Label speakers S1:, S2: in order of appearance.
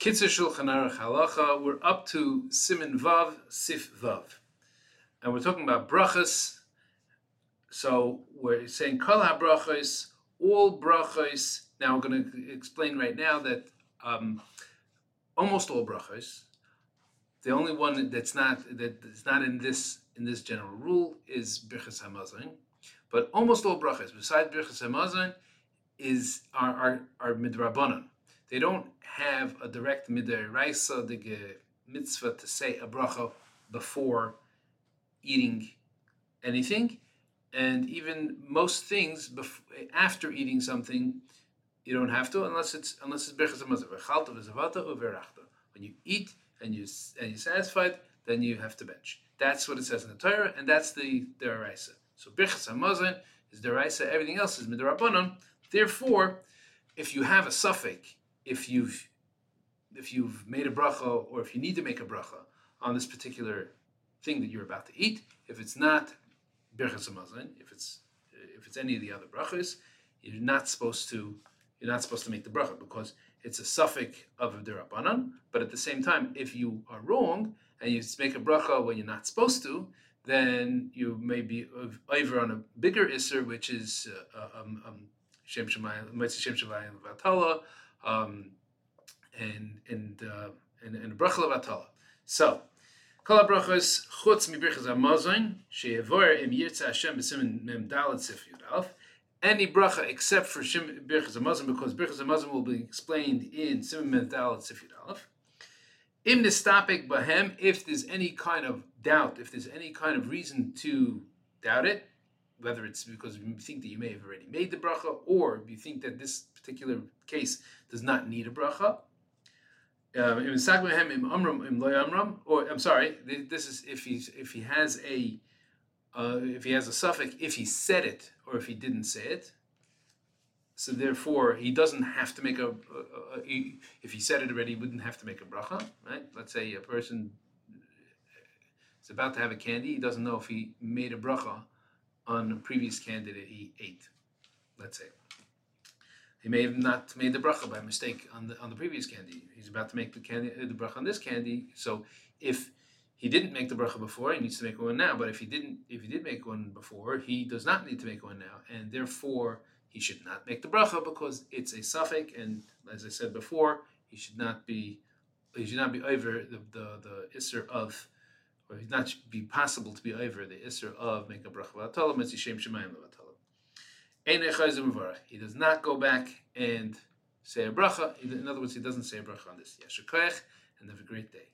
S1: Kitzur Shulchan Aruch Halacha. We're up to Simin Vav Sif Vav, and we're talking about brachas. So we're saying Kol HaBrachos, all brachos. Now we're going to explain right now that um, almost all brachos. The only one that's not that's not in this in this general rule is Birchas Hamazon, but almost all brachos besides Birchas Hamazon is our, are, are midrabanan. They don't have a direct midiraisa, the mitzvah to say a bracha before eating anything, and even most things before, after eating something, you don't have to unless it's unless it's berachas. When you eat and you and you're satisfied, then you have to bench. That's what it says in the Torah, and that's the deraisa. So berachas hamazon is deraisa. Everything else is midrabanan. Therefore, if you have a safek if you've if you've made a bracha or if you need to make a bracha on this particular thing that you're about to eat, if it's not birchas hamazon, if it's if it's any of the other brachas, you're not supposed to you're not supposed to make the bracha because it's a safek of a derabanan. But at the same time, if you are wrong and you make a bracha when you're not supposed to, then you may be over on a bigger isser, which is uh, um, um, shem shemayim, shem shemayim vatala, um, and and uh, and, and bracha levatala. So, kol brachos chutz mi brichas hamazon sheyevoyer im yirtza Hashem b'simin mem dalet sif yudalf. Any bracha except for shim birchas hamazon because birchas hamazon will be explained in simin mem dalet sif yudalf. Im nistapik bahem if there's any kind of doubt, if there's any kind of reason to doubt it, whether it's because you think that you may have already made the bracha, or you think that this particular case does not need a bracha. Um, or I'm sorry, this is if he's if he has a uh, if he has a safek, if he said it or if he didn't say it. So therefore, he doesn't have to make a, a, a, a if he said it already, he wouldn't have to make a bracha, right? Let's say a person is about to have a candy, he doesn't know if he made a bracha on a previous candy that he ate. Let's say. He may have not made the bracha by mistake on the on the previous candy. He's about to make the candy uh, the bracha on this candy. So if he didn't make the bracha before, he needs to make one now. But if he didn't, if he did make one before, he does not need to make one now, and therefore he should not make the bracha because it's a safek. And as I said before, he should not be he should not be over the the, the isser of, or it not be possible to be over the isser of make a bracha v'atalam shem shemayim he does not go back and say a bracha. In other words, he doesn't say a bracha on this. Yashar and have a great day.